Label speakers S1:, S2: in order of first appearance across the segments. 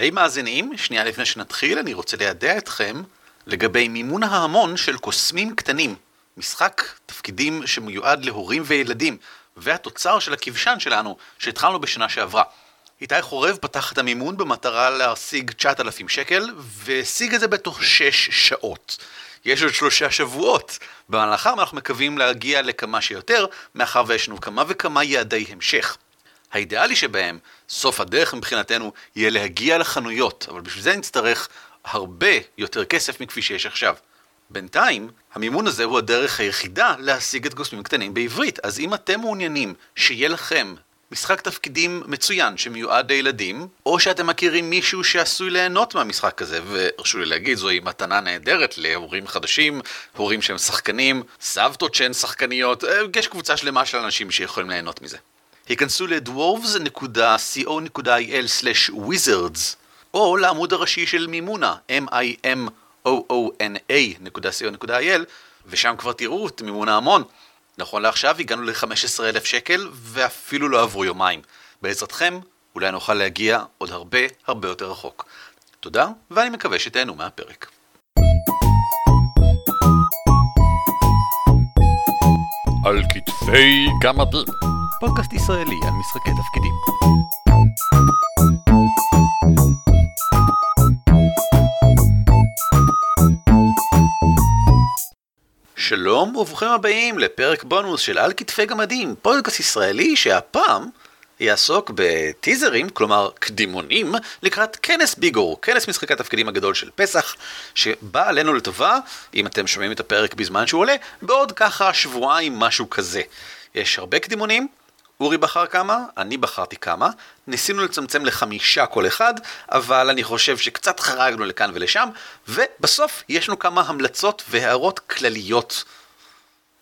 S1: היי מאזינים, שנייה לפני שנתחיל אני רוצה לידע אתכם לגבי מימון ההמון של קוסמים קטנים, משחק תפקידים שמיועד להורים וילדים, והתוצר של הכבשן שלנו שהתחלנו בשנה שעברה. איתי חורב פתח את המימון במטרה להשיג 9,000 שקל, והשיג את זה בתוך 6 שעות. יש עוד שלושה שבועות. במהלכם אנחנו מקווים להגיע לכמה שיותר, מאחר ויש לנו כמה וכמה יעדי המשך. האידיאלי שבהם, סוף הדרך מבחינתנו, יהיה להגיע לחנויות, אבל בשביל זה נצטרך הרבה יותר כסף מכפי שיש עכשיו. בינתיים, המימון הזה הוא הדרך היחידה להשיג את קוסמים קטנים בעברית, אז אם אתם מעוניינים שיהיה לכם משחק תפקידים מצוין שמיועד לילדים, או שאתם מכירים מישהו שעשוי ליהנות מהמשחק הזה, והרשו לי להגיד, זוהי מתנה נהדרת להורים חדשים, הורים שהם שחקנים, סבתות שהן שחקניות, אה, יש קבוצה שלמה של אנשים שיכולים ליהנות מזה. היכנסו ל-dwarves.il/wizards או לעמוד הראשי של מימונה, m-i-m-o-o-n-a.co.il ושם כבר תראו את מימון ההמון. נכון לעכשיו הגענו ל-15,000 שקל ואפילו לא עברו יומיים. בעזרתכם אולי נוכל להגיע עוד הרבה הרבה יותר רחוק. תודה, ואני מקווה שתהנו מהפרק.
S2: על כתפי גמדים.
S1: פודקאסט ישראלי על משחקי תפקידים. שלום וברוכים הבאים לפרק בונוס של על כתפי גמדים, פודקאסט ישראלי שהפעם יעסוק בטיזרים, כלומר קדימונים, לקראת כנס ביגור, כנס משחקי התפקידים הגדול של פסח, שבא עלינו לטובה, אם אתם שומעים את הפרק בזמן שהוא עולה, בעוד ככה שבועיים משהו כזה. יש הרבה קדימונים, אורי בחר כמה, אני בחרתי כמה, ניסינו לצמצם לחמישה כל אחד, אבל אני חושב שקצת חרגנו לכאן ולשם, ובסוף יש לנו כמה המלצות והערות כלליות.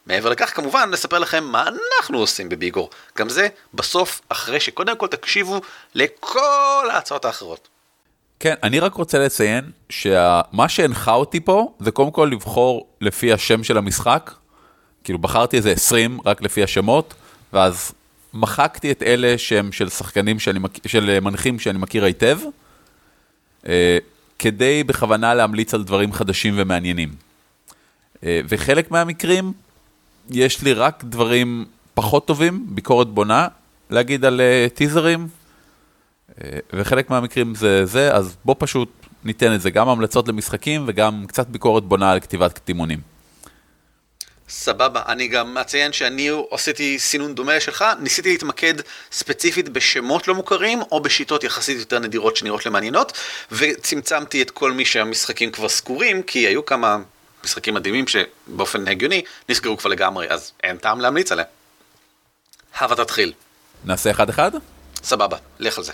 S1: מעבר לכך, כמובן, נספר לכם מה אנחנו עושים בביגור. גם זה בסוף, אחרי שקודם כל תקשיבו לכל ההצעות האחרות.
S2: כן, אני רק רוצה לציין שמה שהנחה אותי פה, זה קודם כל לבחור לפי השם של המשחק. כאילו, בחרתי איזה 20 רק לפי השמות, ואז מחקתי את אלה שהם של שחקנים, שאני, של מנחים שאני מכיר היטב, אה, כדי בכוונה להמליץ על דברים חדשים ומעניינים. אה, וחלק מהמקרים, יש לי רק דברים פחות טובים, ביקורת בונה, להגיד על אה, טיזרים, וחלק מהמקרים זה זה, אז בוא פשוט ניתן את זה, גם המלצות למשחקים וגם קצת ביקורת בונה על כתיבת קטימונים.
S1: סבבה, אני גם אציין שאני עשיתי סינון דומה לשלך, ניסיתי להתמקד ספציפית בשמות לא מוכרים או בשיטות יחסית יותר נדירות שנראות למעניינות וצמצמתי את כל מי שהמשחקים כבר סגורים כי היו כמה משחקים מדהימים שבאופן הגיוני נסגרו כבר לגמרי אז אין טעם להמליץ עליהם. הבה תתחיל.
S2: נעשה אחד אחד?
S1: סבבה, לך על זה.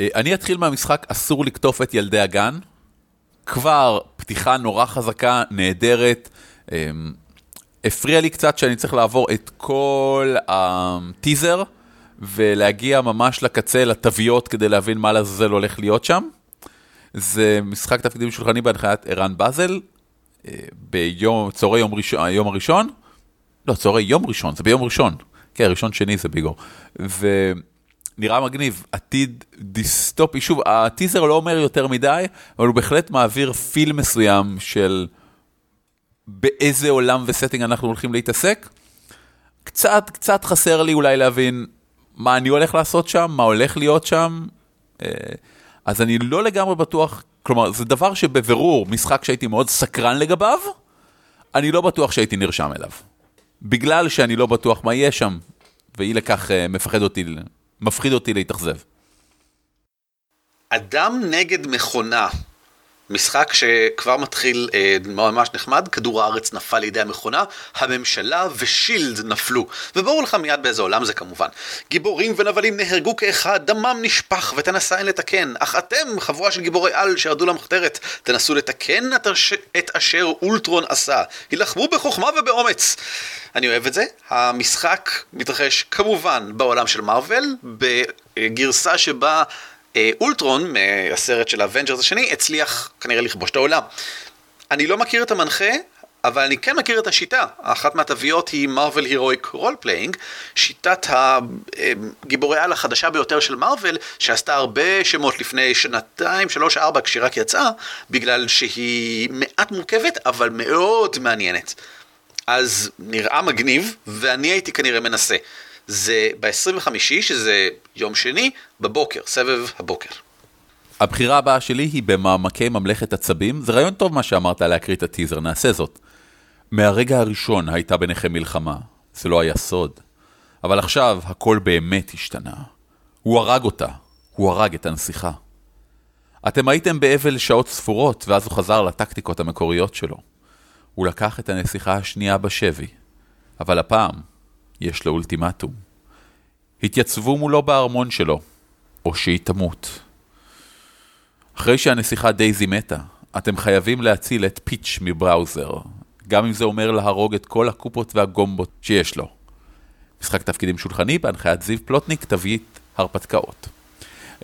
S2: אה, אני אתחיל מהמשחק אסור לקטוף את ילדי הגן. כבר פתיחה נורא חזקה, נהדרת. הפריע לי קצת שאני צריך לעבור את כל הטיזר ולהגיע ממש לקצה, לתוויות, כדי להבין מה לעזאזל הולך להיות שם. זה משחק תפקידים שולחני בהנחיית ערן באזל, אה, ביום, צהרי יום, ראשון, היום הראשון, לא, צהרי יום ראשון, זה ביום ראשון, כן, ראשון שני זה ביגור. ונראה מגניב, עתיד דיסטופי, שוב, הטיזר לא אומר יותר מדי, אבל הוא בהחלט מעביר feel מסוים של... באיזה עולם ו setting אנחנו הולכים להתעסק. קצת, קצת חסר לי אולי להבין מה אני הולך לעשות שם, מה הולך להיות שם. אה, אז אני לא לגמרי בטוח, כלומר, זה דבר שבבירור, משחק שהייתי מאוד סקרן לגביו, אני לא בטוח שהייתי נרשם אליו. בגלל שאני לא בטוח מה יהיה שם, ואי לכך אה, מפחד אותי, מפחיד אותי להתאכזב.
S1: אדם נגד מכונה. משחק שכבר מתחיל אה, ממש נחמד, כדור הארץ נפל לידי המכונה, הממשלה ושילד נפלו. וברור לך מיד באיזה עולם זה כמובן. גיבורים ונבלים נהרגו כאחד, דמם נשפך ותנסה לתקן. אך אתם, חבורה של גיבורי על שירדו למחתרת, תנסו לתקן את, הש... את אשר אולטרון עשה. הילחמו בחוכמה ובאומץ. אני אוהב את זה. המשחק מתרחש כמובן בעולם של מארוול, בגרסה שבה... אה, אולטרון, מהסרט של האבנג'רס השני, הצליח כנראה לכבוש את העולם. אני לא מכיר את המנחה, אבל אני כן מכיר את השיטה. אחת מהתוויות היא Marvel Heroic Roleplaying, שיטת הגיבורי על החדשה ביותר של מרוויל, שעשתה הרבה שמות לפני שנתיים, שלוש, ארבע, כשהיא רק יצאה, בגלל שהיא מעט מורכבת, אבל מאוד מעניינת. אז נראה מגניב, ואני הייתי כנראה מנסה. זה ב-25, שזה יום שני, בבוקר, סבב הבוקר.
S2: הבחירה הבאה שלי היא במעמקי ממלכת עצבים. זה רעיון טוב מה שאמרת להקריא את הטיזר, נעשה זאת. מהרגע הראשון הייתה ביניכם מלחמה, זה לא היה סוד. אבל עכשיו הכל באמת השתנה. הוא הרג אותה, הוא הרג את הנסיכה. אתם הייתם באבל שעות ספורות, ואז הוא חזר לטקטיקות המקוריות שלו. הוא לקח את הנסיכה השנייה בשבי, אבל הפעם יש לו אולטימטום. התייצבו מולו בארמון שלו, או שהיא תמות. אחרי שהנסיכה דייזי מתה, אתם חייבים להציל את פיץ' מבראוזר, גם אם זה אומר להרוג את כל הקופות והגומבות שיש לו. משחק תפקידים שולחני בהנחיית זיו פלוטניק, תווית הרפתקאות.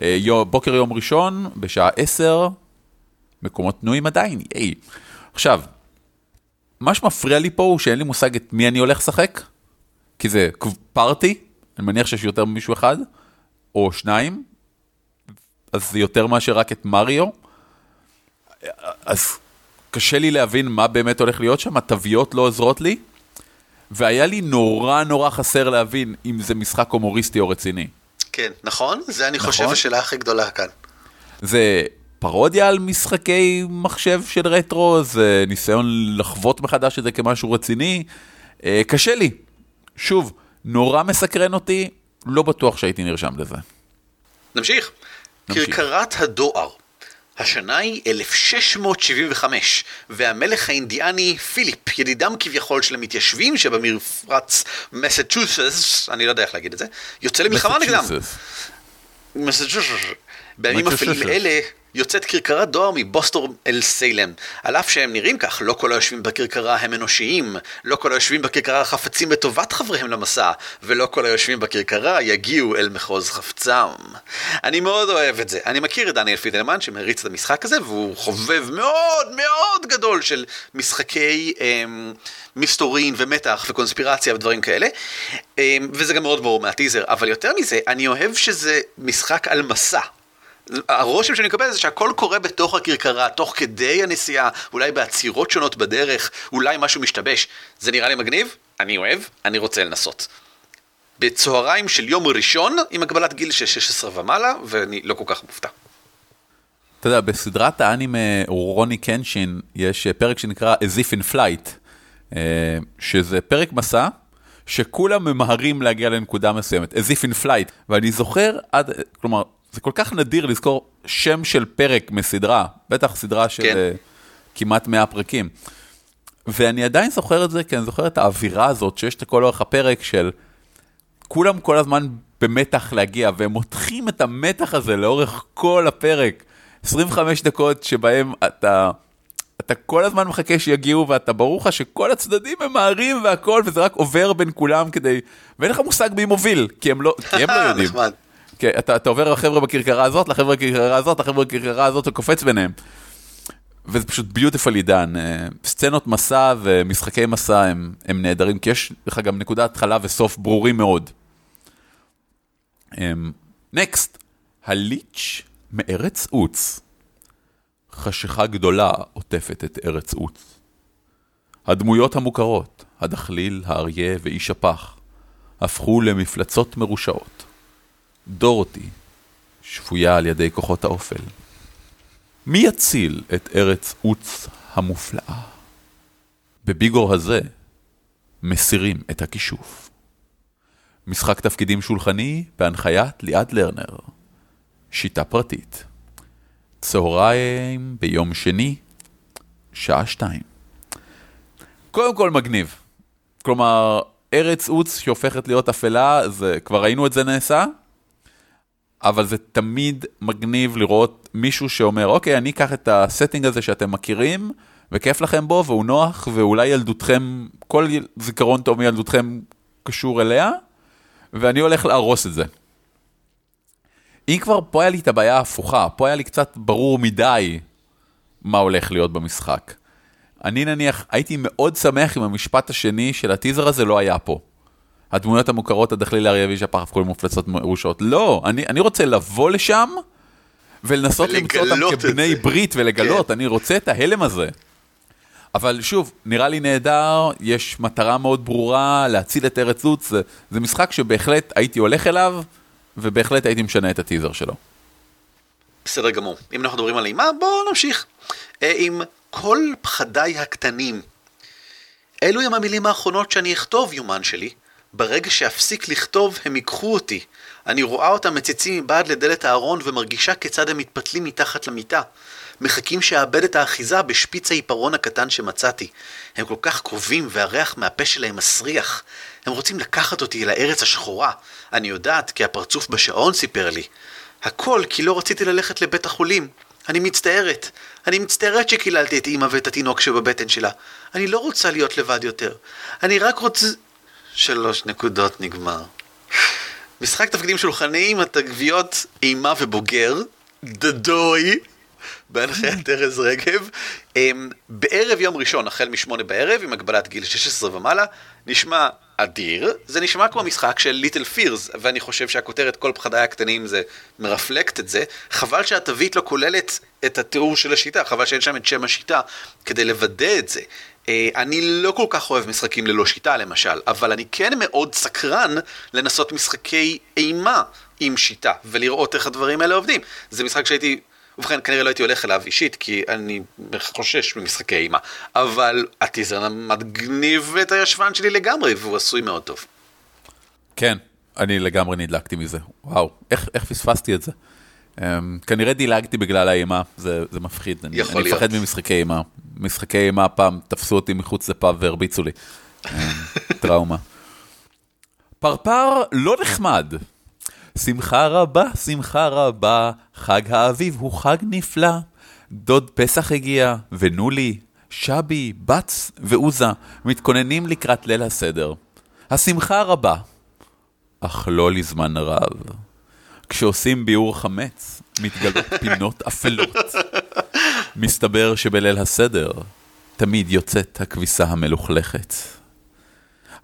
S2: אה, בוקר יום ראשון, בשעה 10, מקומות פנויים עדיין, ייי. עכשיו, מה שמפריע לי פה הוא שאין לי מושג את מי אני הולך לשחק, כי זה פארטי, אני מניח שיש יותר ממישהו אחד, או שניים, אז זה יותר מאשר רק את מריו. אז קשה לי להבין מה באמת הולך להיות שם, התוויות לא עוזרות לי, והיה לי נורא נורא חסר להבין אם זה משחק הומוריסטי או רציני.
S1: כן, נכון? זה אני נכון? חושב השאלה הכי גדולה כאן.
S2: זה פרודיה על משחקי מחשב של רטרו, זה ניסיון לחוות מחדש את זה כמשהו רציני. אה, קשה לי. שוב, נורא מסקרן אותי, לא בטוח שהייתי נרשם לזה.
S1: נמשיך. נמשיך. כרכרת הדואר. השנה היא 1675, והמלך האינדיאני פיליפ, ידידם כביכול של המתיישבים שבמפרץ מסצ'וסס, אני לא יודע איך להגיד את זה, יוצא למלחמה נגדם. מסצ'וסס. בימים אפלים אלה יוצאת כרכרת דואר מבוסטור אל סיילם. על אף שהם נראים כך, לא כל היושבים בכרכרה הם אנושיים, לא כל היושבים בכרכרה חפצים לטובת חבריהם למסע, ולא כל היושבים בכרכרה יגיעו אל מחוז חפצם. אני מאוד אוהב את זה. אני מכיר את דניאל פידלמן שמריץ את המשחק הזה, והוא חובב מאוד מאוד גדול של משחקי אמ, מסתורין ומתח וקונספירציה ודברים כאלה, אמ, וזה גם מאוד ברור מהטיזר, אבל יותר מזה, אני אוהב שזה משחק על מסע. הרושם שאני מקבל זה שהכל קורה בתוך הכרכרה, תוך כדי הנסיעה, אולי בעצירות שונות בדרך, אולי משהו משתבש. זה נראה לי מגניב, אני אוהב, אני רוצה לנסות. בצהריים של יום ראשון, עם הגבלת גיל של 16 ומעלה, ואני לא כל כך מופתע.
S2: אתה יודע, בסדרת האנימה רוני קנשין, יש פרק שנקרא As If in Flight, אה, שזה פרק מסע, שכולם ממהרים להגיע לנקודה מסוימת, As If in Flight, ואני זוכר עד, כלומר, זה כל כך נדיר לזכור שם של פרק מסדרה, בטח סדרה של כן. uh, כמעט 100 פרקים. ואני עדיין זוכר את זה, כי אני זוכר את האווירה הזאת שיש את כל אורך הפרק של כולם כל הזמן במתח להגיע, והם מותחים את המתח הזה לאורך כל הפרק. 25 דקות שבהם אתה, אתה כל הזמן מחכה שיגיעו, ואתה ברור לך שכל הצדדים ממהרים והכל, וזה רק עובר בין כולם כדי... ואין לך מושג מי מוביל, כי הם לא, כי הם לא יודעים. כן, אתה, אתה עובר לחבר'ה בכרכרה הזאת, לחבר'ה בכרכרה הזאת, לחבר'ה בכרכרה הזאת, אתה קופץ ביניהם. וזה פשוט ביוטיפולי דן. סצנות מסע ומשחקי מסע הם, הם נהדרים, כי יש לך גם נקודת התחלה וסוף ברורים מאוד. נקסט, um, הליץ' מארץ עוץ. חשיכה גדולה עוטפת את ארץ עוץ. הדמויות המוכרות, הדחליל, האריה ואיש הפח, הפכו למפלצות מרושעות. דורותי, שבויה על ידי כוחות האופל. מי יציל את ארץ עוץ המופלאה? בביגור הזה מסירים את הכישוף. משחק תפקידים שולחני בהנחיית ליעד לרנר. שיטה פרטית. צהריים ביום שני, שעה שתיים. קודם כל מגניב. כלומר, ארץ עוץ שהופכת להיות אפלה, זה, כבר ראינו את זה נעשה, אבל זה תמיד מגניב לראות מישהו שאומר, אוקיי, אני אקח את הסטינג הזה שאתם מכירים, וכיף לכם בו, והוא נוח, ואולי ילדותכם, כל זיכרון טוב מילדותכם קשור אליה, ואני הולך להרוס את זה. אם כבר פה היה לי את הבעיה ההפוכה, פה היה לי קצת ברור מדי מה הולך להיות במשחק. אני נניח, הייתי מאוד שמח אם המשפט השני של הטיזר הזה לא היה פה. הדמויות המוכרות, הדחליל האריה ויש הפחף כל מופלצות מרושות. לא, אני, אני רוצה לבוא לשם ולנסות למצוא אותם כבני זה. ברית ולגלות, כן. אני רוצה את ההלם הזה. אבל שוב, נראה לי נהדר, יש מטרה מאוד ברורה להציל את ארץ לוץ, זה, זה משחק שבהחלט הייתי הולך אליו, ובהחלט הייתי משנה את הטיזר שלו.
S1: בסדר גמור. אם אנחנו מדברים על אימה, בואו נמשיך. אה, עם כל פחדיי הקטנים. אלו הם המילים האחרונות שאני אכתוב, יומן שלי. ברגע שאפסיק לכתוב, הם ייקחו אותי. אני רואה אותם מציצים מבעד לדלת הארון ומרגישה כיצד הם מתפתלים מתחת למיטה. מחכים שאאבד את האחיזה בשפיץ העיפרון הקטן שמצאתי. הם כל כך קרובים והריח מהפה שלהם מסריח. הם רוצים לקחת אותי אל הארץ השחורה. אני יודעת כי הפרצוף בשעון סיפר לי. הכל כי לא רציתי ללכת לבית החולים. אני מצטערת. אני מצטערת שקיללתי את אמא ואת התינוק שבבטן שלה. אני לא רוצה להיות לבד יותר. אני רק רוצה... שלוש נקודות נגמר. משחק תפקידים שולחניים, התגביות אימה ובוגר, דדוי, בהנחיית ארז רגב. אמ, בערב יום ראשון, החל משמונה בערב, עם הגבלת גיל 16 ומעלה, נשמע אדיר. זה נשמע כמו משחק של ליטל פירס, ואני חושב שהכותרת כל פחדיי הקטנים זה מרפלקט את זה. חבל שהתווית לא כוללת את התיאור של השיטה, חבל שאין שם את שם השיטה כדי לוודא את זה. אה, אני לא כל כך אוהב משחקים ללא שיטה למשל, אבל אני כן מאוד סקרן לנסות משחקי אימה עם שיטה, ולראות איך הדברים האלה עובדים. זה משחק שהייתי ובכן, כנראה לא הייתי הולך אליו אישית, כי אני חושש ממשחקי אימה. אבל הטיזר מגניב את הישבן שלי לגמרי, והוא עשוי מאוד טוב.
S2: כן, אני לגמרי נדלקתי מזה. וואו, איך, איך פספסתי את זה? Um, כנראה דילגתי בגלל האימה, זה, זה מפחיד. יכול אני, להיות. אני מפחד ממשחקי אימה. משחקי אימה פעם תפסו אותי מחוץ לפאב והרביצו לי. Um, טראומה. פרפר לא נחמד. שמחה רבה, שמחה רבה, חג האביב הוא חג נפלא. דוד פסח הגיע, ונולי, שבי, בץ ועוזה מתכוננים לקראת ליל הסדר. השמחה רבה, אך לא לזמן רב. כשעושים ביאור חמץ, מתגלות פינות אפלות. מסתבר שבליל הסדר תמיד יוצאת הכביסה המלוכלכת.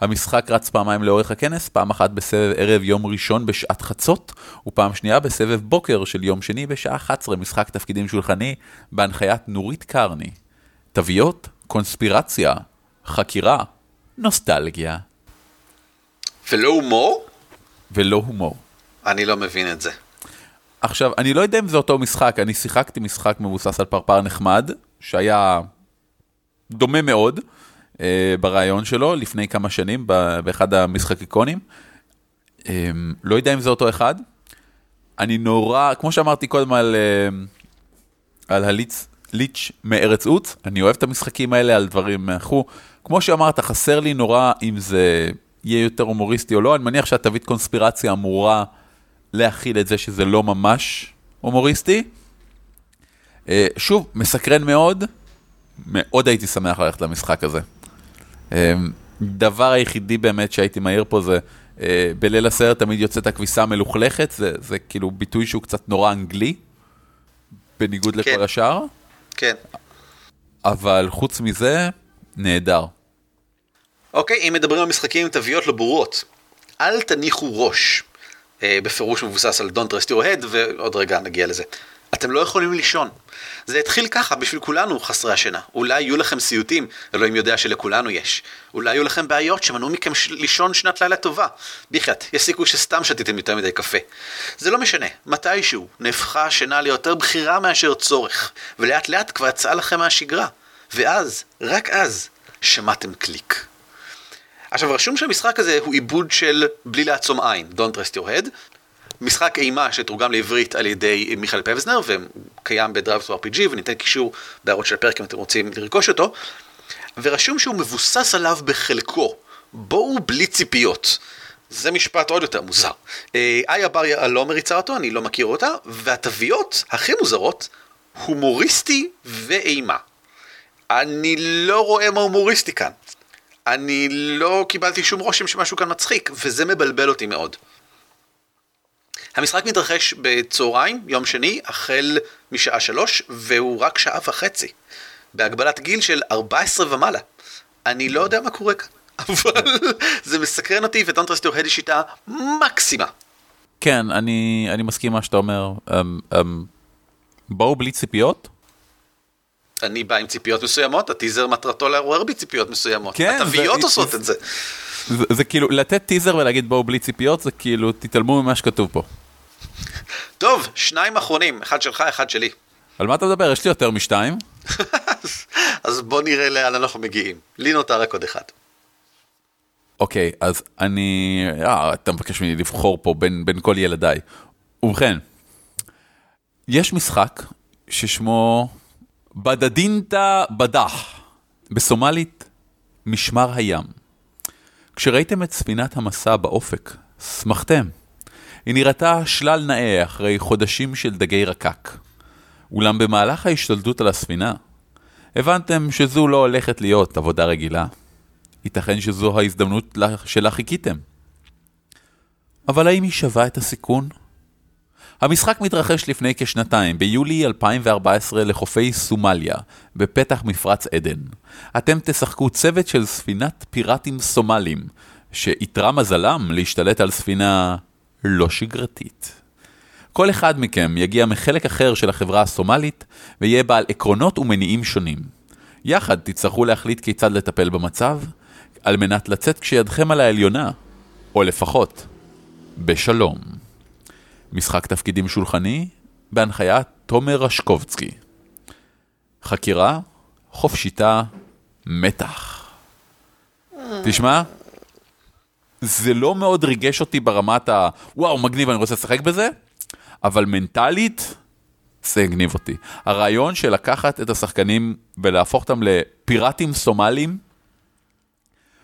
S2: המשחק רץ פעמיים לאורך הכנס, פעם אחת בסבב ערב יום ראשון בשעת חצות, ופעם שנייה בסבב בוקר של יום שני בשעה 11, משחק תפקידים שולחני בהנחיית נורית קרני. תוויות, קונספירציה, חקירה, נוסטלגיה.
S1: ולא הומור?
S2: ולא הומור.
S1: אני לא מבין את זה.
S2: עכשיו, אני לא יודע אם זה אותו משחק, אני שיחקתי משחק מבוסס על פרפר נחמד, שהיה דומה מאוד. אה, ברעיון שלו לפני כמה שנים באחד המשחקיקונים. אה, לא יודע אם זה אותו אחד. אני נורא, כמו שאמרתי קודם על, אה, על הליץ, ליץ' מארץ עוץ, אני אוהב את המשחקים האלה על דברים מאחור. כמו שאמרת, חסר לי נורא אם זה יהיה יותר הומוריסטי או לא, אני מניח שהתווית קונספירציה אמורה להכיל את זה שזה לא ממש הומוריסטי. שוב, מסקרן מאוד, מאוד הייתי שמח ללכת למשחק הזה. אמ, דבר היחידי באמת שהייתי מעיר פה זה, אה, בליל הסרט תמיד יוצאת הכביסה המלוכלכת, זה, זה כאילו ביטוי שהוא קצת נורא אנגלי, בניגוד כן. לכל השאר.
S1: כן.
S2: אבל חוץ מזה, נהדר.
S1: אוקיי, אם מדברים על משחקים עם תוויות לא ברורות, אל תניחו ראש. אה, בפירוש מבוסס על Don't Trust Your Head, ועוד רגע נגיע לזה. אתם לא יכולים לישון. זה התחיל ככה בשביל כולנו חסרי השינה. אולי יהיו לכם סיוטים, אלוהים יודע שלכולנו יש. אולי יהיו לכם בעיות שמנעו מכם לישון שנת לילה טובה. בחייאת, יש סיכוי שסתם שתיתם יותר מדי קפה. זה לא משנה, מתישהו נהפכה השינה ליותר בחירה מאשר צורך, ולאט לאט כבר יצאה לכם מהשגרה. ואז, רק אז, שמעתם קליק. עכשיו רשום שהמשחק הזה הוא עיבוד של בלי לעצום עין, Don't Rest Your Head, משחק אימה שתורגם לעברית על ידי מיכאל פבזנר וקיים ב DriveThruRPG וניתן קישור בהערות של הפרק אם אתם רוצים לרכוש אותו ורשום שהוא מבוסס עליו בחלקו, בואו בלי ציפיות. זה משפט עוד יותר מוזר. אה, איה בריה לא מריצה אותו, אני לא מכיר אותה, והתוויות הכי מוזרות, הומוריסטי ואימה. אני לא רואה מה הומוריסטי כאן. אני לא קיבלתי שום רושם שמשהו כאן מצחיק, וזה מבלבל אותי מאוד. המשחק מתרחש בצהריים, יום שני, החל משעה שלוש, והוא רק שעה וחצי. בהגבלת גיל של 14 ומעלה. אני לא יודע מה קורה כאן, אבל זה מסקרן אותי, ו-Don't Trust Your Head היא שיטה מקסימה.
S2: כן, אני, אני מסכים מה שאתה אומר. Um, um, בואו בלי ציפיות?
S1: אני בא עם ציפיות מסוימות, הטיזר מטרתו לעורר בי ציפיות מסוימות.
S2: כן,
S1: התוויות
S2: זה-
S1: עושות את זה.
S2: זה, זה כאילו, לתת טיזר ולהגיד בואו בלי ציפיות, זה כאילו, תתעלמו ממה שכתוב פה.
S1: טוב, שניים אחרונים, אחד שלך, אחד שלי.
S2: על מה אתה מדבר? יש לי יותר משתיים.
S1: אז בוא נראה לאן אנחנו מגיעים. לי נותר רק עוד אחד.
S2: אוקיי, אז אני... אה, אתה מבקש ממני לבחור פה בין, בין כל ילדיי. ובכן, יש משחק ששמו בדדינטה בדח, בסומלית משמר הים. כשראיתם את ספינת המסע באופק, שמחתם. היא נראתה שלל נאה אחרי חודשים של דגי רקק. אולם במהלך ההשתלטות על הספינה, הבנתם שזו לא הולכת להיות עבודה רגילה. ייתכן שזו ההזדמנות לה- שלה חיכיתם. אבל האם היא שווה את הסיכון? המשחק מתרחש לפני כשנתיים, ביולי 2014 לחופי סומליה, בפתח מפרץ עדן. אתם תשחקו צוות של ספינת פיראטים סומלים, שאיתרע מזלם להשתלט על ספינה לא שגרתית. כל אחד מכם יגיע מחלק אחר של החברה הסומלית, ויהיה בעל עקרונות ומניעים שונים. יחד תצטרכו להחליט כיצד לטפל במצב, על מנת לצאת כשידכם על העליונה, או לפחות, בשלום. משחק תפקידים שולחני, בהנחיית תומר רשקובצקי. חקירה, חופשיתה, מתח. תשמע, זה לא מאוד ריגש אותי ברמת ה... וואו, מגניב, אני רוצה לשחק בזה, אבל מנטלית, זה הגניב אותי. הרעיון של לקחת את השחקנים ולהפוך אותם לפיראטים סומלים,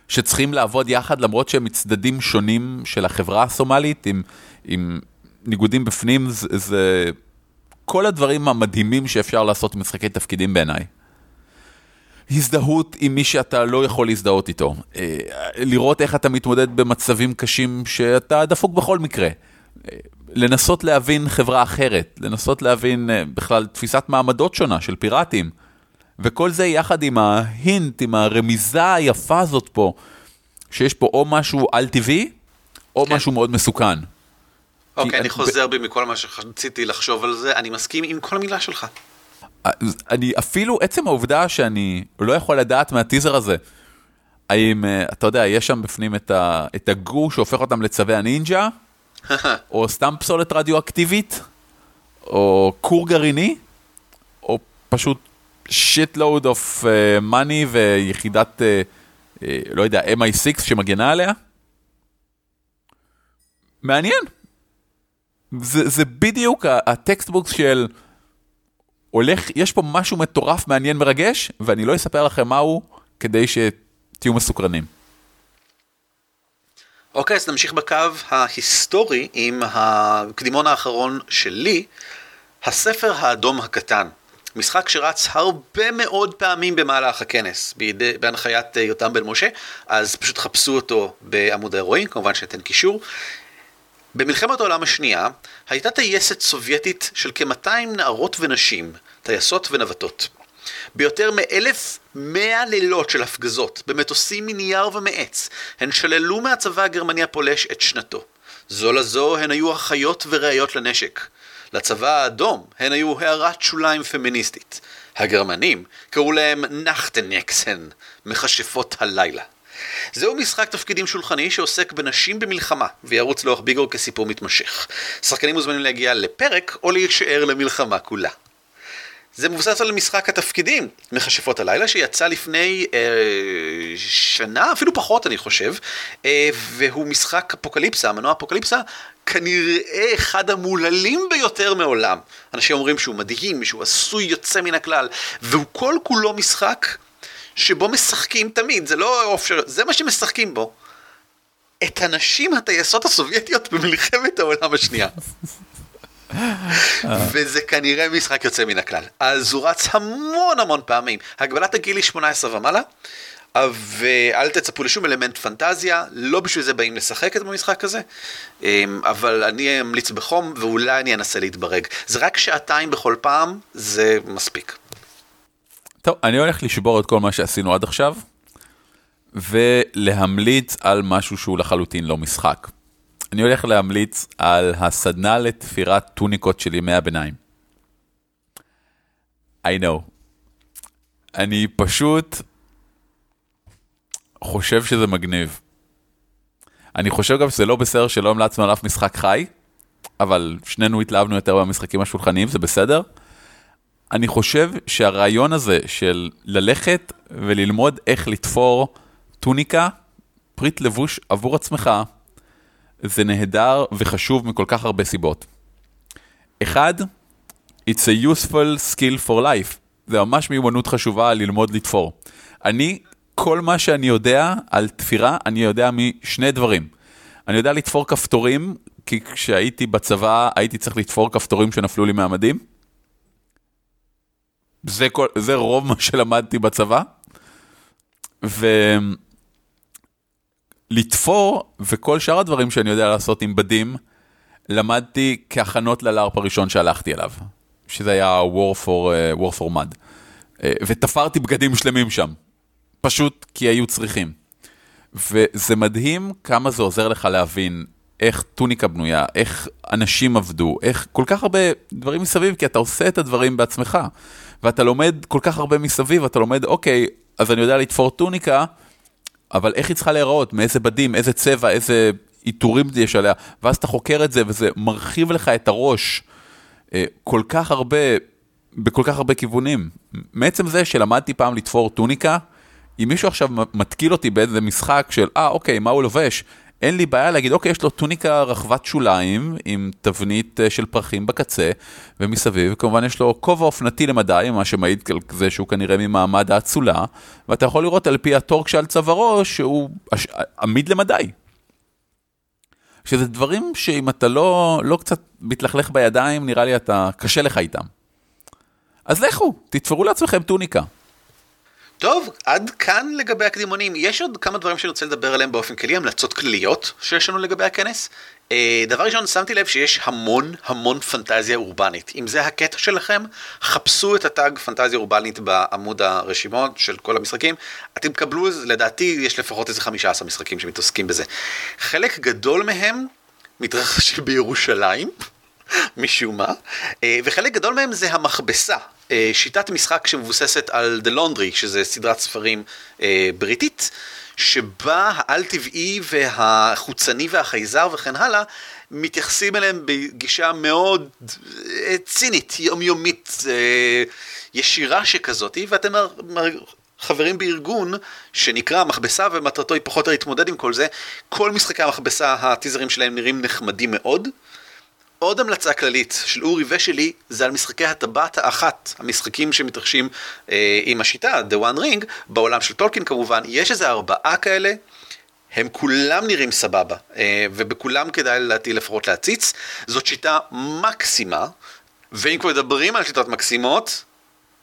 S2: שצריכים לעבוד יחד למרות שהם מצדדים שונים של החברה הסומלית, עם, עם ניגודים בפנים, זה, זה כל הדברים המדהימים שאפשר לעשות במשחקי תפקידים בעיניי. הזדהות עם מי שאתה לא יכול להזדהות איתו. אה, לראות איך אתה מתמודד במצבים קשים שאתה דפוק בכל מקרה. אה, לנסות להבין חברה אחרת, לנסות להבין אה, בכלל תפיסת מעמדות שונה של פיראטים. וכל זה יחד עם ההינט, עם הרמיזה היפה הזאת פה, שיש פה או משהו על-טבעי, או
S1: כן.
S2: משהו מאוד מסוכן.
S1: אוקיי, אני
S2: ב-
S1: חוזר בי מכל מה שרציתי לחשוב על זה, אני מסכים עם כל מילה שלך.
S2: אני אפילו, עצם העובדה שאני לא יכול לדעת מהטיזר הזה, האם, אה, אתה יודע, יש שם בפנים את, ה, את הגור שהופך אותם לצבי הנינג'ה, או סתם פסולת רדיואקטיבית, או כור גרעיני, או פשוט shit load of money ויחידת, אה, אה, לא יודע, MI6 שמגנה עליה. מעניין. זה, זה בדיוק ה- ה textbooks של הולך, יש פה משהו מטורף, מעניין, מרגש, ואני לא אספר לכם מהו, כדי שתהיו מסוקרנים.
S1: אוקיי, אז נמשיך בקו ההיסטורי עם הקדימון האחרון שלי, הספר האדום הקטן. משחק שרץ הרבה מאוד פעמים במהלך הכנס, בידי, בהנחיית אה, יותם בן משה, אז פשוט חפשו אותו בעמוד האירועים, כמובן שאתן קישור. במלחמת העולם השנייה הייתה טייסת סובייטית של כ-200 נערות ונשים, טייסות ונווטות. ביותר מ-1,100 לילות של הפגזות, במטוסים מנייר ומעץ, הן שללו מהצבא הגרמני הפולש את שנתו. זו לזו הן היו אחיות וראיות לנשק. לצבא האדום הן היו הערת שוליים פמיניסטית. הגרמנים קראו להם נחטנקסן, מכשפות הלילה. זהו משחק תפקידים שולחני שעוסק בנשים במלחמה, וירוץ לאורך ביגור כסיפור מתמשך. שחקנים מוזמנים להגיע לפרק או להישאר למלחמה כולה. זה מבוסס על משחק התפקידים, מכשפות הלילה, שיצא לפני אה, שנה, אפילו פחות אני חושב, אה, והוא משחק אפוקליפסה, מנוע אפוקליפסה, כנראה אחד המהוללים ביותר מעולם. אנשים אומרים שהוא מדהים, שהוא עשוי יוצא מן הכלל, והוא כל כולו משחק שבו משחקים תמיד, זה לא אופשר, זה מה שמשחקים בו. את הנשים הטייסות הסובייטיות במלחמת העולם השנייה. וזה כנראה משחק יוצא מן הכלל. אז הוא רץ המון המון פעמים. הגבלת הגיל היא 18 ומעלה, ואל תצפו לשום אלמנט פנטזיה, לא בשביל זה באים לשחק את המשחק הזה, אמ, אבל אני אמליץ בחום, ואולי אני אנסה להתברג. זה רק שעתיים בכל פעם, זה מספיק.
S2: טוב, אני הולך לשבור את כל מה שעשינו עד עכשיו, ולהמליץ על משהו שהוא לחלוטין לא משחק. אני הולך להמליץ על הסדנה לתפירת טוניקות של ימי הביניים. I know. אני פשוט חושב שזה מגניב. אני חושב גם שזה לא בסדר שלא המלצנו על אף משחק חי, אבל שנינו התלהבנו יותר במשחקים השולחניים, זה בסדר. אני חושב שהרעיון הזה של ללכת וללמוד איך לתפור טוניקה, פריט לבוש עבור עצמך, זה נהדר וחשוב מכל כך הרבה סיבות. אחד, it's a useful skill for life. זה ממש מיומנות חשובה ללמוד לתפור. אני, כל מה שאני יודע על תפירה, אני יודע משני דברים. אני יודע לתפור כפתורים, כי כשהייתי בצבא הייתי צריך לתפור כפתורים שנפלו לי מהמדים. זה, כל, זה רוב מה שלמדתי בצבא. ולתפור, וכל שאר הדברים שאני יודע לעשות עם בדים, למדתי כהכנות ללארפ הראשון שהלכתי אליו, שזה היה War for, uh, War for Mud. Uh, ותפרתי בגדים שלמים שם, פשוט כי היו צריכים. וזה מדהים כמה זה עוזר לך להבין איך טוניקה בנויה, איך אנשים עבדו, איך כל כך הרבה דברים מסביב, כי אתה עושה את הדברים בעצמך. ואתה לומד כל כך הרבה מסביב, אתה לומד, אוקיי, אז אני יודע לתפור טוניקה, אבל איך היא צריכה להיראות, מאיזה בדים, איזה צבע, איזה עיטורים יש עליה, ואז אתה חוקר את זה וזה מרחיב לך את הראש אה, כל כך הרבה, בכל כך הרבה כיוונים. מעצם זה שלמדתי פעם לתפור טוניקה, אם מישהו עכשיו מתקיל אותי באיזה משחק של, אה, אוקיי, מה הוא לובש? אין לי בעיה להגיד, אוקיי, יש לו טוניקה רחבת שוליים עם תבנית אה, של פרחים בקצה ומסביב, כמובן יש לו כובע אופנתי למדי, מה שמעיד על זה שהוא כנראה ממעמד האצולה, ואתה יכול לראות על פי הטורק שעל צווארו שהוא עמיד למדי. שזה דברים שאם אתה לא, לא קצת מתלכלך בידיים, נראה לי אתה, קשה לך איתם. אז לכו, תתפרו לעצמכם טוניקה.
S1: טוב, עד כאן לגבי הקדימונים. יש עוד כמה דברים שאני רוצה לדבר עליהם באופן כללי, המלצות כלליות שיש לנו לגבי הכנס. אה, דבר ראשון, שמתי לב שיש המון המון פנטזיה אורבנית. אם זה הקטע שלכם, חפשו את הטאג פנטזיה אורבנית בעמוד הרשימות של כל המשחקים. אתם תקבלו, לדעתי, יש לפחות איזה 15 משחקים שמתעסקים בזה. חלק גדול מהם מתרחשים בירושלים. משום מה, אה, וחלק גדול מהם זה המכבסה, שיטת משחק שמבוססת על The Laundry, שזה סדרת ספרים אה, בריטית, שבה העל-טבעי והחוצני והחייזר וכן הלאה, מתייחסים אליהם בגישה מאוד צינית, יומיומית, ישירה שכזאת, ואתם חברים בארגון שנקרא מכבסה ומטרתו היא פחות או להתמודד עם כל זה. כל משחקי המכבסה, הטיזרים שלהם נראים נחמדים מאוד. עוד המלצה כללית של אורי ושלי זה על משחקי הטבעת האחת, המשחקים שמתרחשים אה, עם השיטה, The One Ring, בעולם של טולקין כמובן, יש איזה ארבעה כאלה, הם כולם נראים סבבה, אה, ובכולם כדאי לדעתי לפחות להציץ, זאת שיטה מקסימה, ואם כבר מדברים על שיטות מקסימות,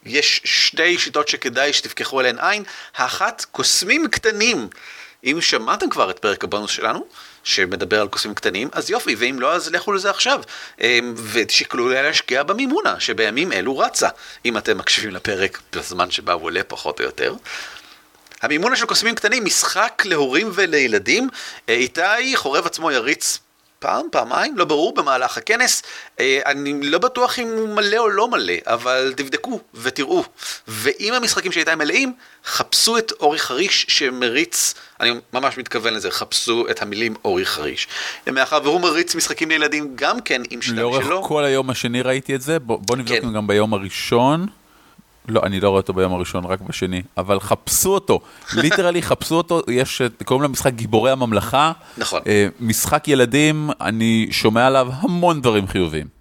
S1: יש שתי שיטות שכדאי שתפקחו עליהן עין, האחת, קוסמים קטנים. אם שמעתם כבר את פרק הבונוס שלנו, שמדבר על קוסמים קטנים, אז יופי, ואם לא, אז לכו לזה עכשיו. אמ, ושקלו להשקיע במימונה, שבימים אלו רצה, אם אתם מקשיבים לפרק בזמן שבה הוא עולה פחות או יותר. המימונה של קוסמים קטנים, משחק להורים ולילדים, אה, איתי חורב עצמו יריץ פעם, פעמיים, לא ברור, במהלך הכנס. אה, אני לא בטוח אם הוא מלא או לא מלא, אבל תבדקו ותראו. ואם המשחקים שהייתה מלאים, חפשו את אורי חריש שמריץ, אני ממש מתכוון לזה, חפשו את המילים אורי חריש. מאחר והוא מריץ משחקים לילדים גם כן עם שלב שלו.
S2: לאורך כל היום השני ראיתי את זה, בוא, בוא נבדוק כן. גם ביום הראשון. לא, אני לא רואה אותו ביום הראשון, רק בשני, אבל חפשו אותו, ליטרלי חפשו אותו, יש, קוראים למשחק גיבורי הממלכה.
S1: נכון.
S2: אה, משחק ילדים, אני שומע עליו המון דברים חיוביים.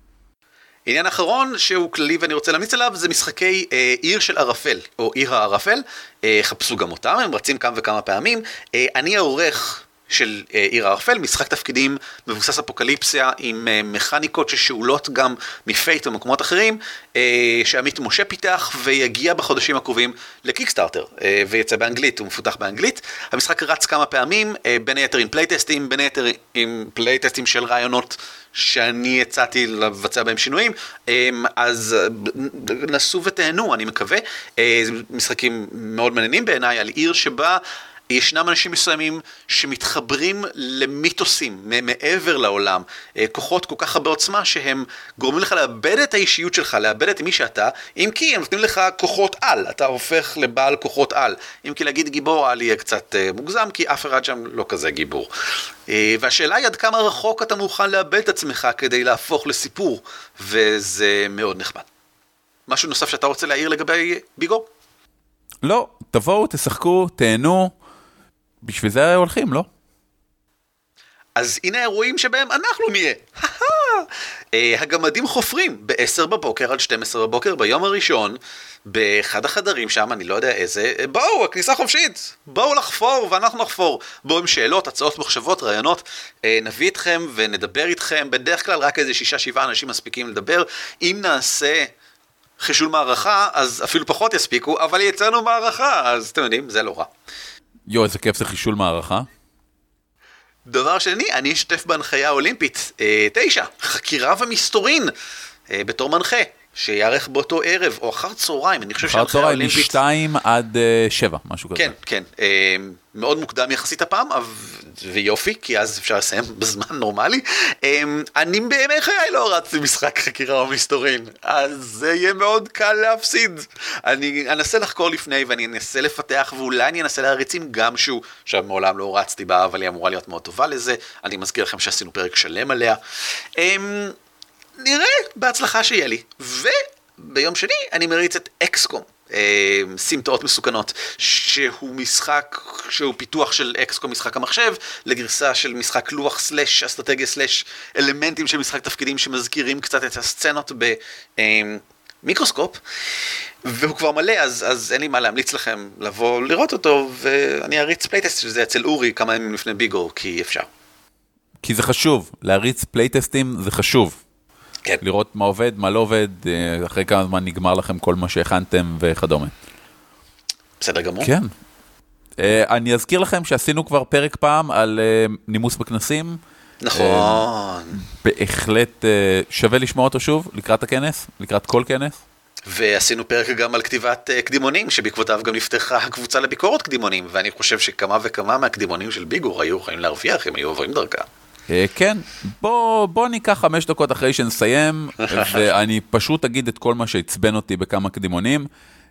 S1: עניין אחרון שהוא כללי ואני רוצה להמליץ עליו זה משחקי אה, עיר של ערפל או עיר הערפל, אה, חפשו גם אותם, הם רצים כמה וכמה פעמים. אה, אני העורך של אה, עיר הערפל, משחק תפקידים מבוסס אפוקליפסיה עם אה, מכניקות ששאולות גם מ Fate ומקומות אחרים, אה, שעמית משה פיתח ויגיע בחודשים הקרובים לקיקסטארטר, ויצא באנגלית, הוא מפותח באנגלית. המשחק רץ כמה פעמים, בין היתר עם פלייטסטים, בין היתר עם פלייטסטים של רעיונות שאני הצעתי לבצע בהם שינויים, אז נסו ותהנו, אני מקווה. משחקים מאוד מעניינים בעיניי על עיר שבה... ישנם אנשים מסוימים שמתחברים למיתוסים מעבר לעולם, אה, כוחות כל כך הרבה עוצמה שהם גורמים לך לאבד את האישיות שלך, לאבד את מי שאתה, אם כי הם נותנים לך כוחות על, אתה הופך לבעל כוחות על. אם כי להגיד גיבור על יהיה קצת אה, מוגזם, כי אף אחד שם לא כזה גיבור. אה, והשאלה היא עד כמה רחוק אתה מוכן לאבד את עצמך כדי להפוך לסיפור, וזה מאוד נחמד. משהו נוסף שאתה רוצה להעיר לגבי ביגו?
S2: לא, תבואו, תשחקו, תהנו. בשביל זה הולכים, לא?
S1: אז הנה האירועים שבהם אנחנו נהיה. אה, הגמדים חופרים ב-10 בבוקר עד 12 בבוקר ביום הראשון, באחד החדרים שם, אני לא יודע איזה, אה, בואו, הכניסה חופשית, בואו לחפור ואנחנו נחפור. בואו עם שאלות, הצעות, מחשבות, רעיונות, אה, נביא אתכם ונדבר איתכם, בדרך כלל רק איזה שישה שבעה אנשים מספיקים לדבר. אם נעשה חישול מערכה, אז אפילו פחות יספיקו, אבל יצאנו מערכה, אז אתם יודעים, זה לא רע.
S2: יואו, איזה כיף זה חישול מערכה.
S1: דבר שני, אני אשתתף בהנחיה האולימפית, אה, תשע, חקירה ומסתורין, אה, בתור מנחה, שיערך באותו ערב, או אחר צהריים, אני חושב
S2: אחר
S1: שההנחיה
S2: צהריים
S1: האולימפית...
S2: משתיים עד אה, שבע, משהו כזה.
S1: כן, כן, אה, מאוד מוקדם יחסית הפעם, ויופי, כי אז אפשר לסיים בזמן נורמלי. אה, אני בימי חיי לא רצתי משחק חקירה או מסתורין, אז זה יהיה מאוד קל להפסיד. אני אנסה לחקור לפני ואני אנסה לפתח, ואולי אני אנסה להריץ עם גם שהוא, שמעולם לא רצתי בה, אבל היא אמורה להיות מאוד טובה לזה. אני מזכיר לכם שעשינו פרק שלם עליה. אה, נראה, בהצלחה שיהיה לי. וביום שני אני מריץ את XCOM. אה, סמטאות מסוכנות, שהוא משחק, שהוא פיתוח של XCOM משחק המחשב, לגרסה של משחק לוח slash אסטרטגיה slash אלמנטים של משחק תפקידים שמזכירים קצת את הסצנות במיקרוסקופ, והוא כבר מלא, אז, אז אין לי מה להמליץ לכם לבוא לראות אותו, ואני אריץ playtest שזה אצל אורי כמה ימים לפני ביגור, כי אפשר.
S2: כי זה חשוב, להריץ פלייטסטים זה חשוב.
S1: כן.
S2: לראות מה עובד, מה לא עובד, אה, אחרי כמה זמן נגמר לכם כל מה שהכנתם וכדומה.
S1: בסדר גמור.
S2: כן. אה, אני אזכיר לכם שעשינו כבר פרק פעם על אה, נימוס בכנסים.
S1: נכון.
S2: בהחלט שווה לשמוע אותו שוב, לקראת הכנס, לקראת כל כנס.
S1: ועשינו פרק גם על כתיבת קדימונים, שבעקבותיו גם נפתחה הקבוצה לביקורת קדימונים, ואני חושב שכמה וכמה מהקדימונים של ביגור היו יכולים להרוויח אם היו עוברים דרכה.
S2: אה, כן, בוא, בוא ניקח חמש דקות אחרי שנסיים, ואני פשוט אגיד את כל מה שעצבן אותי בכמה קדימונים.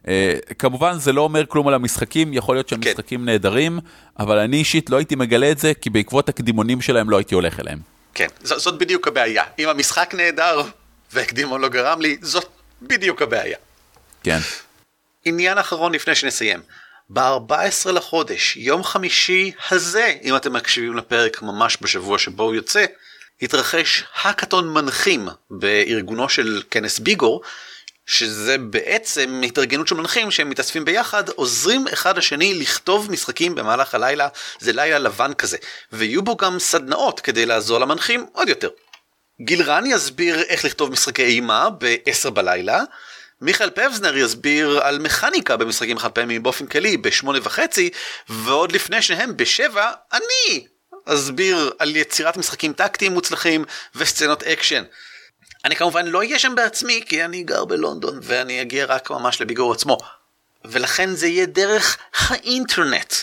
S2: אה, כמובן זה לא אומר כלום על המשחקים, יכול להיות שהמשחקים נהדרים, אבל אני אישית לא הייתי מגלה את זה, כי בעקבות הקדימונים שלהם לא הייתי הולך אליהם.
S1: כן, ז- זאת בדיוק הבעיה. אם המשחק נהדר והקדימון לא גרם לי, זאת בדיוק הבעיה.
S2: כן.
S1: עניין אחרון לפני שנסיים. ב-14 לחודש, יום חמישי הזה, אם אתם מקשיבים לפרק ממש בשבוע שבו הוא יוצא, התרחש האקתון מנחים בארגונו של כנס ביגור, שזה בעצם התארגנות של מנחים שהם מתאספים ביחד, עוזרים אחד לשני לכתוב משחקים במהלך הלילה, זה לילה לבן כזה, ויהיו בו גם סדנאות כדי לעזור למנחים עוד יותר. גילרן יסביר איך לכתוב משחקי אימה ב-10 בלילה, מיכאל פבזנר יסביר על מכניקה במשחקים חד פעמים באופן כללי בשמונה וחצי, ועוד לפני שניהם בשבע, אני אסביר על יצירת משחקים טקטיים מוצלחים וסצנות אקשן. אני כמובן לא אהיה שם בעצמי כי אני גר בלונדון ואני אגיע רק ממש לביגור עצמו. ולכן זה יהיה דרך האינטרנט.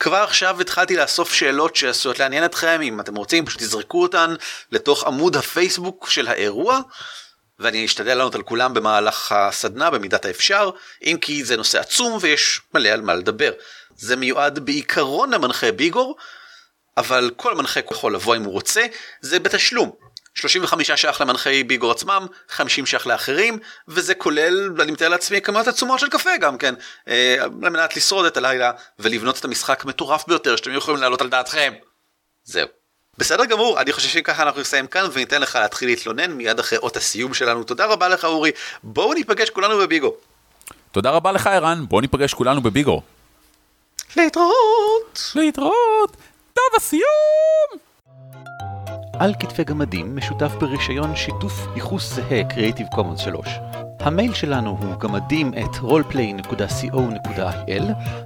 S1: כבר עכשיו התחלתי לאסוף שאלות שעשויות לעניין אתכם, אם אתם רוצים פשוט תזרקו אותן לתוך עמוד הפייסבוק של האירוע, ואני אשתדל לענות על כולם במהלך הסדנה במידת האפשר, אם כי זה נושא עצום ויש מלא על מה לדבר. זה מיועד בעיקרון למנחה ביגור, אבל כל מנחה יכול לבוא אם הוא רוצה, זה בתשלום. 35 ש"ח למנחי ביגור עצמם, 50 ש"ח לאחרים, וזה כולל, אני מתאר לעצמי, כמויות עצומות של קפה גם כן, אה, על מנת לשרוד את הלילה ולבנות את המשחק המטורף ביותר שאתם יכולים להעלות על דעתכם. זהו. בסדר גמור, אני חושב שככה אנחנו נסיים כאן וניתן לך להתחיל להתלונן מיד אחרי אות הסיום שלנו. תודה רבה לך אורי, בואו ניפגש כולנו בביגו.
S2: תודה רבה לך ערן, בוא ניפגש כולנו בביגו.
S1: להתראות!
S2: להתראות! טוב, הסיום!
S1: על כתפי גמדים משותף ברישיון שיתוף ייחוס זהה Creative Commons 3. המייל שלנו הוא גמדים את roleplay.co.il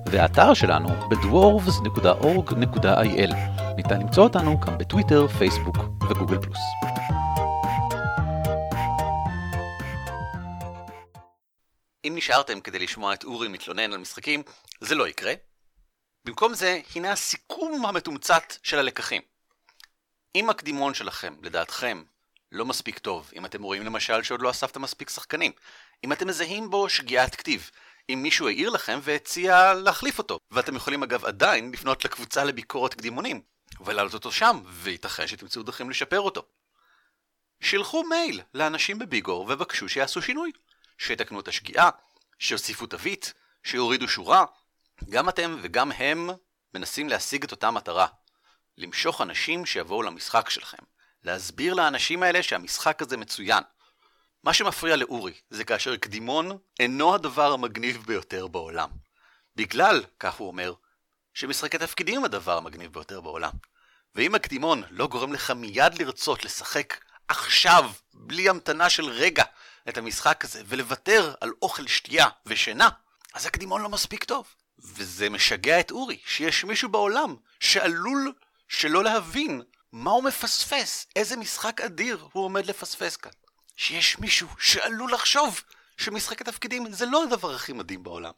S1: והאתר שלנו בדוורבס.org.il. ניתן למצוא אותנו גם בטוויטר, פייסבוק וגוגל פלוס. אם נשארתם כדי לשמוע את אורי מתלונן על משחקים, זה לא יקרה. במקום זה, הנה הסיכום המתומצת של הלקחים. אם הקדימון שלכם, לדעתכם, לא מספיק טוב, אם אתם רואים למשל שעוד לא אספתם מספיק שחקנים, אם אתם מזהים בו שגיאת כתיב, אם מישהו העיר לכם והציע להחליף אותו, ואתם יכולים אגב עדיין לפנות לקבוצה לביקורת קדימונים, ולהעלות אותו שם, וייתכן שתמצאו דרכים לשפר אותו. שילחו מייל לאנשים בביגור ובקשו שיעשו שינוי, שיתקנו את השגיאה, שיוסיפו תווית, שיורידו שורה, גם אתם וגם הם מנסים להשיג את אותה מטרה. למשוך אנשים שיבואו למשחק שלכם. להסביר לאנשים האלה שהמשחק הזה מצוין. מה שמפריע לאורי זה כאשר קדימון אינו הדבר המגניב ביותר בעולם. בגלל, כך הוא אומר, שמשחקי תפקידים הם הדבר המגניב ביותר בעולם. ואם הקדימון לא גורם לך מיד לרצות לשחק עכשיו, בלי המתנה של רגע, את המשחק הזה, ולוותר על אוכל, שתייה ושינה, אז הקדימון לא מספיק טוב. וזה משגע את אורי, שיש מישהו בעולם שעלול שלא להבין מה הוא מפספס, איזה משחק אדיר הוא עומד לפספס כאן. שיש מישהו שעלול לחשוב שמשחקי תפקידים זה לא הדבר הכי מדהים בעולם.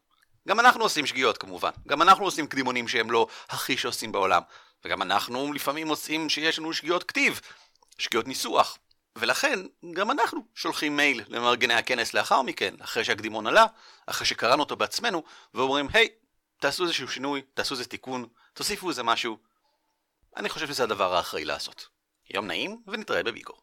S1: גם אנחנו עושים שגיאות כמובן, גם אנחנו עושים קדימונים שהם לא הכי שעושים בעולם, וגם אנחנו לפעמים מוצאים שיש לנו שגיאות כתיב, שגיאות ניסוח. ולכן, גם אנחנו שולחים מייל למארגני הכנס לאחר מכן, אחרי שהקדימון עלה, אחרי שקראנו אותו בעצמנו, ואומרים, היי, תעשו איזשהו שינוי, תעשו איזה תיקון, תוסיפו איזה משהו. אני חושב שזה הדבר האחראי לעשות. יום נעים, ונתראה בביגור.